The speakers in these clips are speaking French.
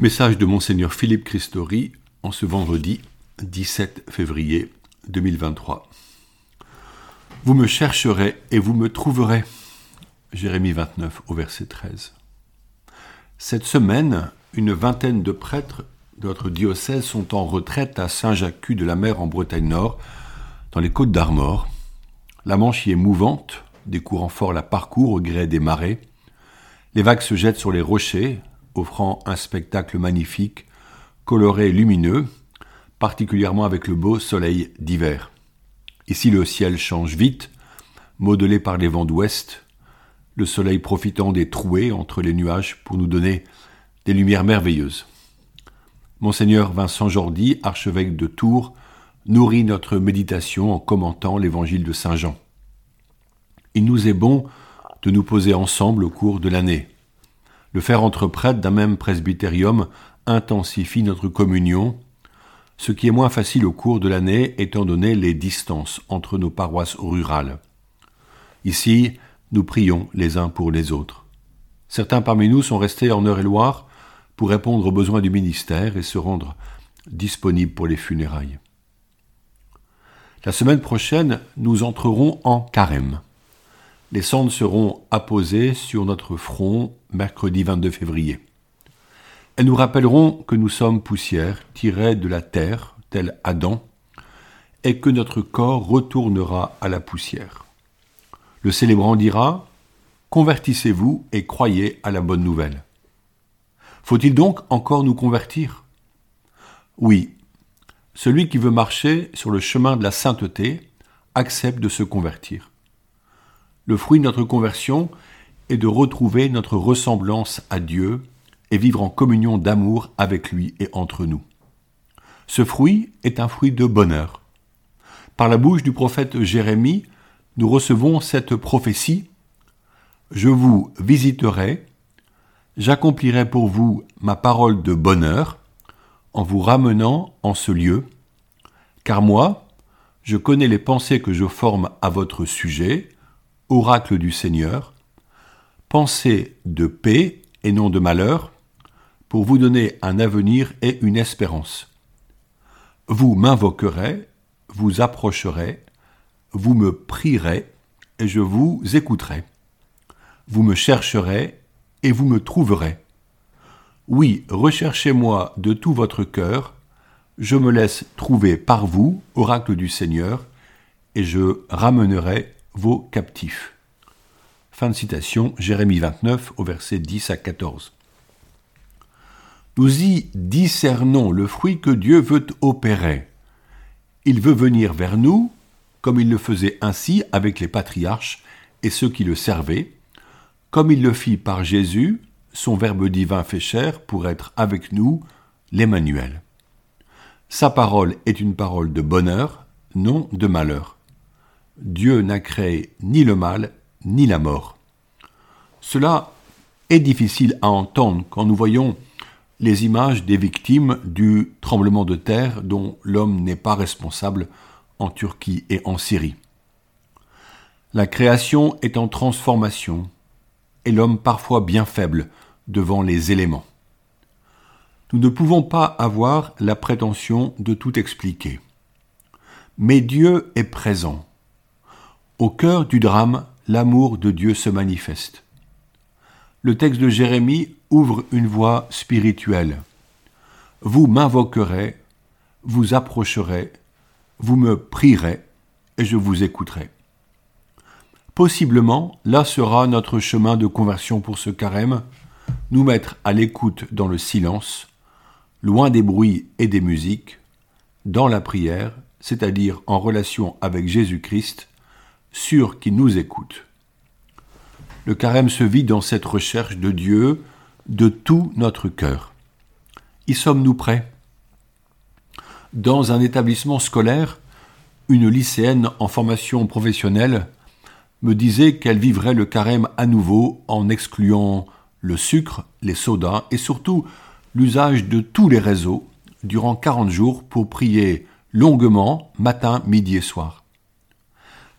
Message de Monseigneur Philippe Christori en ce vendredi 17 février 2023. Vous me chercherez et vous me trouverez. Jérémie 29 au verset 13. Cette semaine, une vingtaine de prêtres de notre diocèse sont en retraite à Saint-Jacques de la Mer en Bretagne Nord, dans les côtes d'Armor. La Manche y est mouvante, des courants forts la parcourent au gré des marées. Les vagues se jettent sur les rochers, offrant un spectacle magnifique, coloré et lumineux, particulièrement avec le beau soleil d'hiver. Ici le ciel change vite, modelé par les vents d'ouest, le soleil profitant des trouées entre les nuages pour nous donner des lumières merveilleuses. Monseigneur Vincent Jordi, archevêque de Tours, nourrit notre méditation en commentant l'évangile de Saint Jean. Il nous est bon de nous poser ensemble au cours de l'année. Le faire entre prêtres d'un même presbytérium intensifie notre communion, ce qui est moins facile au cours de l'année étant donné les distances entre nos paroisses rurales. Ici, nous prions les uns pour les autres. Certains parmi nous sont restés en Eure-et-Loire pour répondre aux besoins du ministère et se rendre disponibles pour les funérailles. La semaine prochaine, nous entrerons en carême. Les cendres seront apposées sur notre front mercredi 22 février. Elles nous rappelleront que nous sommes poussière tirée de la terre, tel Adam, et que notre corps retournera à la poussière. Le célébrant dira Convertissez-vous et croyez à la bonne nouvelle. Faut-il donc encore nous convertir? Oui, celui qui veut marcher sur le chemin de la sainteté accepte de se convertir. Le fruit de notre conversion est de retrouver notre ressemblance à Dieu et vivre en communion d'amour avec lui et entre nous. Ce fruit est un fruit de bonheur. Par la bouche du prophète Jérémie, nous recevons cette prophétie Je vous visiterai, j'accomplirai pour vous ma parole de bonheur, en vous ramenant en ce lieu, car moi, je connais les pensées que je forme à votre sujet, oracle du Seigneur, pensées de paix et non de malheur, pour vous donner un avenir et une espérance. Vous m'invoquerez, vous approcherez, vous me prierez, et je vous écouterai. Vous me chercherez, et vous me trouverez. Oui, recherchez-moi de tout votre cœur, je me laisse trouver par vous, oracle du Seigneur, et je ramènerai vos captifs. Fin de citation, Jérémie 29 au verset 10 à 14. Nous y discernons le fruit que Dieu veut opérer. Il veut venir vers nous, comme il le faisait ainsi avec les patriarches et ceux qui le servaient, comme il le fit par Jésus son Verbe divin fait chair pour être avec nous, l'Emmanuel. Sa parole est une parole de bonheur, non de malheur. Dieu n'a créé ni le mal, ni la mort. Cela est difficile à entendre quand nous voyons les images des victimes du tremblement de terre dont l'homme n'est pas responsable en Turquie et en Syrie. La création est en transformation et l'homme parfois bien faible devant les éléments. Nous ne pouvons pas avoir la prétention de tout expliquer. Mais Dieu est présent. Au cœur du drame, l'amour de Dieu se manifeste. Le texte de Jérémie ouvre une voie spirituelle. Vous m'invoquerez, vous approcherez, vous me prierez, et je vous écouterai. Possiblement, là sera notre chemin de conversion pour ce carême, nous mettre à l'écoute dans le silence, loin des bruits et des musiques, dans la prière, c'est-à-dire en relation avec Jésus-Christ, sûr qu'il nous écoute. Le carême se vit dans cette recherche de Dieu de tout notre cœur. Y sommes-nous prêts? Dans un établissement scolaire, une lycéenne en formation professionnelle me disait qu'elle vivrait le carême à nouveau en excluant le sucre, les sodas et surtout l'usage de tous les réseaux durant 40 jours pour prier longuement matin, midi et soir.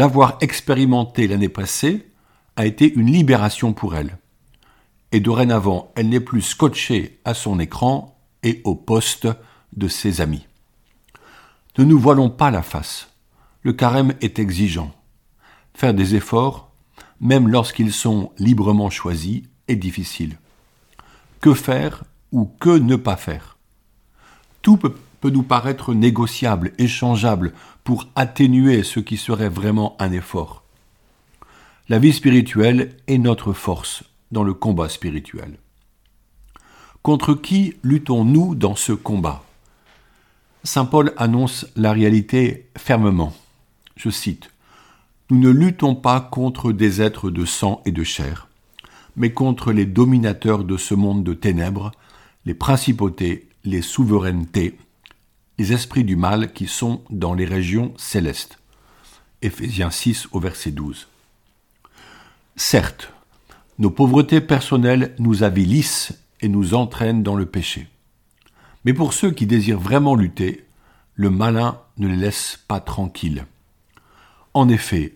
L'avoir expérimenté l'année passée a été une libération pour elle. et dorénavant elle n'est plus scotchée à son écran et au poste de ses amis. Ne nous voilons pas la face. Le carême est exigeant. Faire des efforts, même lorsqu'ils sont librement choisis, est difficile. Que faire ou que ne pas faire? Tout peut, peut nous paraître négociable, échangeable, pour atténuer ce qui serait vraiment un effort. La vie spirituelle est notre force dans le combat spirituel. Contre qui luttons-nous dans ce combat? Saint Paul annonce la réalité fermement. Je cite, Nous ne luttons pas contre des êtres de sang et de chair, mais contre les dominateurs de ce monde de ténèbres, les principautés, les souverainetés, les esprits du mal qui sont dans les régions célestes. Éphésiens 6 au verset 12. Certes, nos pauvretés personnelles nous avilissent et nous entraînent dans le péché. Mais pour ceux qui désirent vraiment lutter, le malin ne les laisse pas tranquilles. En effet,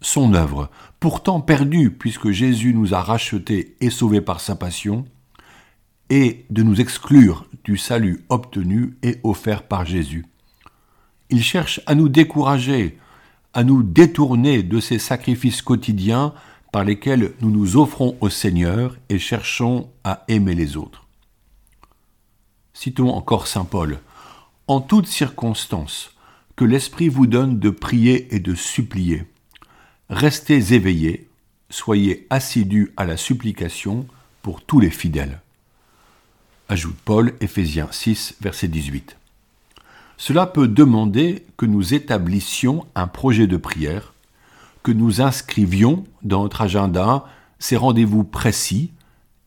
son œuvre, pourtant perdue puisque Jésus nous a rachetés et sauvés par sa passion, est de nous exclure du salut obtenu et offert par Jésus. Il cherche à nous décourager, à nous détourner de ces sacrifices quotidiens par lesquels nous nous offrons au Seigneur et cherchons à aimer les autres. Citons encore Saint Paul. En toutes circonstances, que l'Esprit vous donne de prier et de supplier. Restez éveillés, soyez assidus à la supplication pour tous les fidèles. Ajoute Paul, Éphésiens 6, verset 18. Cela peut demander que nous établissions un projet de prière, que nous inscrivions dans notre agenda ces rendez-vous précis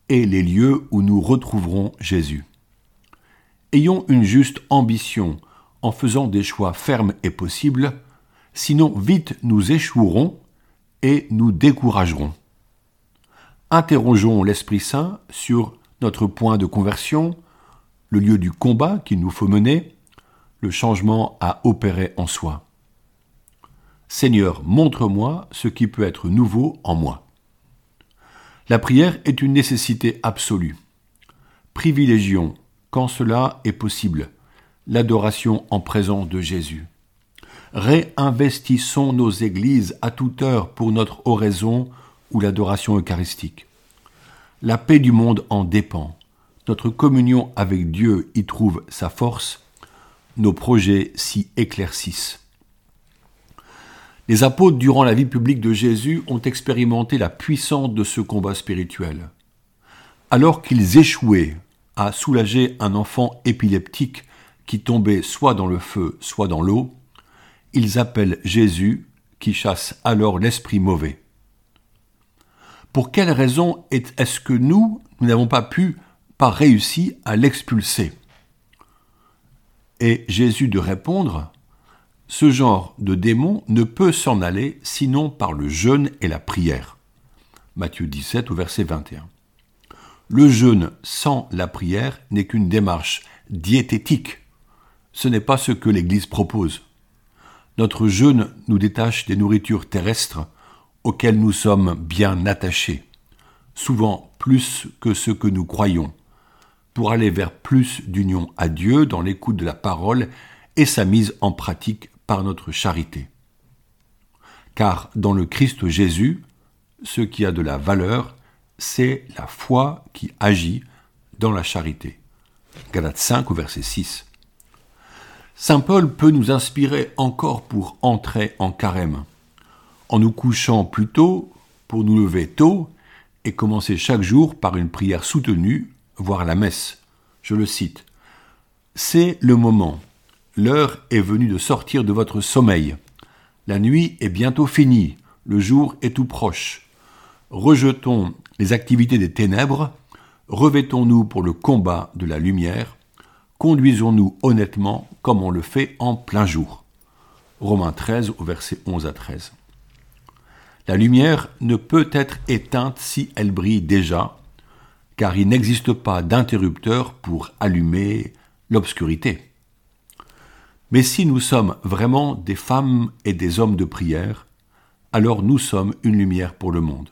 et les lieux où nous retrouverons Jésus. Ayons une juste ambition en faisant des choix fermes et possibles, sinon vite nous échouerons et nous découragerons. Interrogeons l'Esprit Saint sur notre point de conversion, le lieu du combat qu'il nous faut mener, le changement à opérer en soi. Seigneur, montre-moi ce qui peut être nouveau en moi. La prière est une nécessité absolue. Privilégions, quand cela est possible, l'adoration en présence de Jésus. Réinvestissons nos églises à toute heure pour notre oraison ou l'adoration eucharistique. La paix du monde en dépend. Notre communion avec Dieu y trouve sa force. Nos projets s'y éclaircissent. Les apôtres, durant la vie publique de Jésus, ont expérimenté la puissance de ce combat spirituel. Alors qu'ils échouaient à soulager un enfant épileptique qui tombait soit dans le feu, soit dans l'eau, ils appellent Jésus qui chasse alors l'esprit mauvais. Pour quelle raison est-ce que nous, nous n'avons pas pu, pas réussi à l'expulser? Et Jésus de répondre, ce genre de démon ne peut s'en aller sinon par le jeûne et la prière. Matthieu 17 au verset 21. Le jeûne sans la prière n'est qu'une démarche diététique. Ce n'est pas ce que l'Église propose. Notre jeûne nous détache des nourritures terrestres auxquels nous sommes bien attachés, souvent plus que ce que nous croyons, pour aller vers plus d'union à Dieu dans l'écoute de la parole et sa mise en pratique par notre charité. Car dans le Christ Jésus, ce qui a de la valeur, c'est la foi qui agit dans la charité. Galates 5 au verset 6. Saint Paul peut nous inspirer encore pour entrer en carême en nous couchant plus tôt pour nous lever tôt et commencer chaque jour par une prière soutenue, voire la messe. Je le cite. C'est le moment. L'heure est venue de sortir de votre sommeil. La nuit est bientôt finie. Le jour est tout proche. Rejetons les activités des ténèbres. Revêtons-nous pour le combat de la lumière. Conduisons-nous honnêtement comme on le fait en plein jour. Romains 13 au verset 11 à 13. La lumière ne peut être éteinte si elle brille déjà, car il n'existe pas d'interrupteur pour allumer l'obscurité. Mais si nous sommes vraiment des femmes et des hommes de prière, alors nous sommes une lumière pour le monde.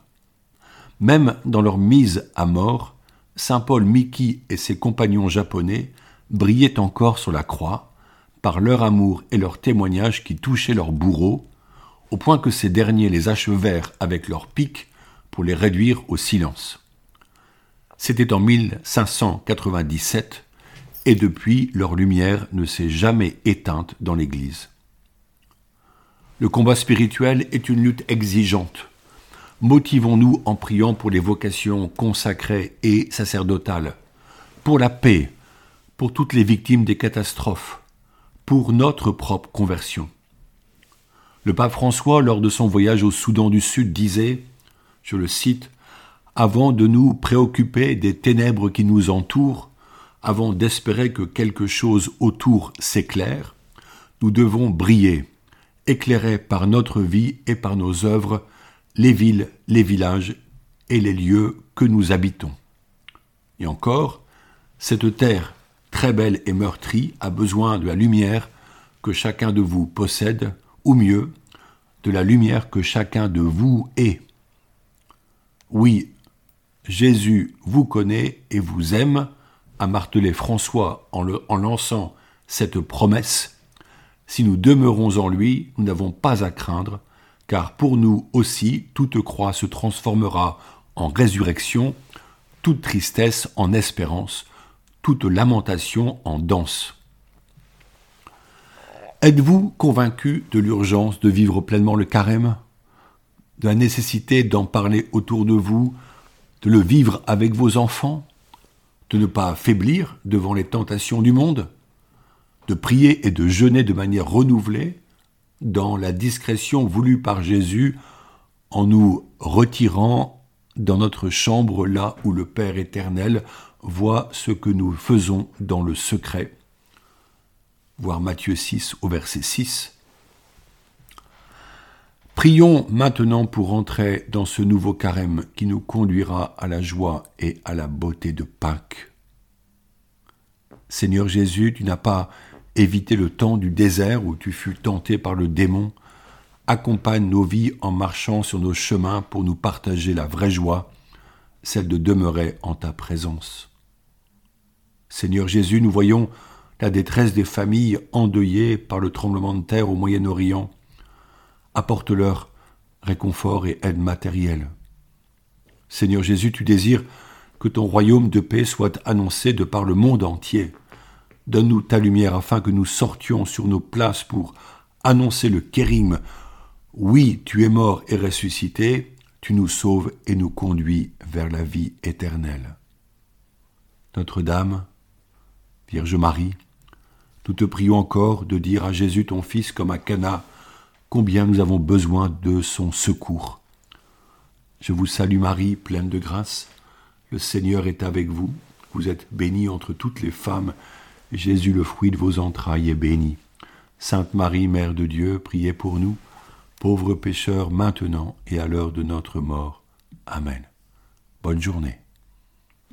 même dans leur mise à mort, Saint Paul Miki et ses compagnons japonais brillaient encore sur la croix par leur amour et leur témoignage qui touchaient leurs bourreaux, au point que ces derniers les achevèrent avec leurs pics pour les réduire au silence. C'était en 1597, et depuis leur lumière ne s'est jamais éteinte dans l'Église. Le combat spirituel est une lutte exigeante. Motivons-nous en priant pour les vocations consacrées et sacerdotales, pour la paix, pour toutes les victimes des catastrophes, pour notre propre conversion. Le pape François, lors de son voyage au Soudan du Sud, disait, je le cite, Avant de nous préoccuper des ténèbres qui nous entourent, avant d'espérer que quelque chose autour s'éclaire, nous devons briller éclairer par notre vie et par nos œuvres les villes, les villages et les lieux que nous habitons. Et encore, cette terre très belle et meurtrie a besoin de la lumière que chacun de vous possède, ou mieux, de la lumière que chacun de vous est. Oui, Jésus vous connaît et vous aime, a martelé François en, lançant cette promesse si nous demeurons en lui, nous n'avons pas à craindre, car pour nous aussi toute croix se transformera en résurrection, toute tristesse en espérance, toute lamentation en danse. Êtes-vous convaincu de l'urgence de vivre pleinement le carême? De la nécessité d'en parler autour de vous, de le vivre avec vos enfants De ne pas faiblir devant les tentations du monde de prier et de jeûner de manière renouvelée dans la discrétion voulue par Jésus en nous retirant dans notre chambre là où le Père éternel voit ce que nous faisons dans le secret? Voir Matthieu 6 au verset 6. Prions maintenant pour entrer dans ce nouveau carême qui nous conduira à la joie et à la beauté de Pâques. Seigneur Jésus, tu n'as pas éviter le temps du désert où tu fus tenté par le démon, accompagne nos vies en marchant sur nos chemins pour nous partager la vraie joie, celle de demeurer en ta présence. Seigneur Jésus, nous voyons la détresse des familles endeuillées par le tremblement de terre au Moyen-Orient. Apporte-leur réconfort et aide matérielle. Seigneur Jésus, tu désires que ton royaume de paix soit annoncé de par le monde entier. Donne-nous ta lumière afin que nous sortions sur nos places pour annoncer le kérim. Oui, tu es mort et ressuscité, tu nous sauves et nous conduis vers la vie éternelle. Notre-Dame, Vierge Marie, nous te prions encore de dire à Jésus ton Fils comme à Cana combien nous avons besoin de son secours. Je vous salue Marie, pleine de grâce. Le Seigneur est avec vous. Vous êtes bénie entre toutes les femmes Jésus, le fruit de vos entrailles, est béni. Sainte Marie, Mère de Dieu, priez pour nous, pauvres pécheurs, maintenant et à l'heure de notre mort. Amen. Bonne journée.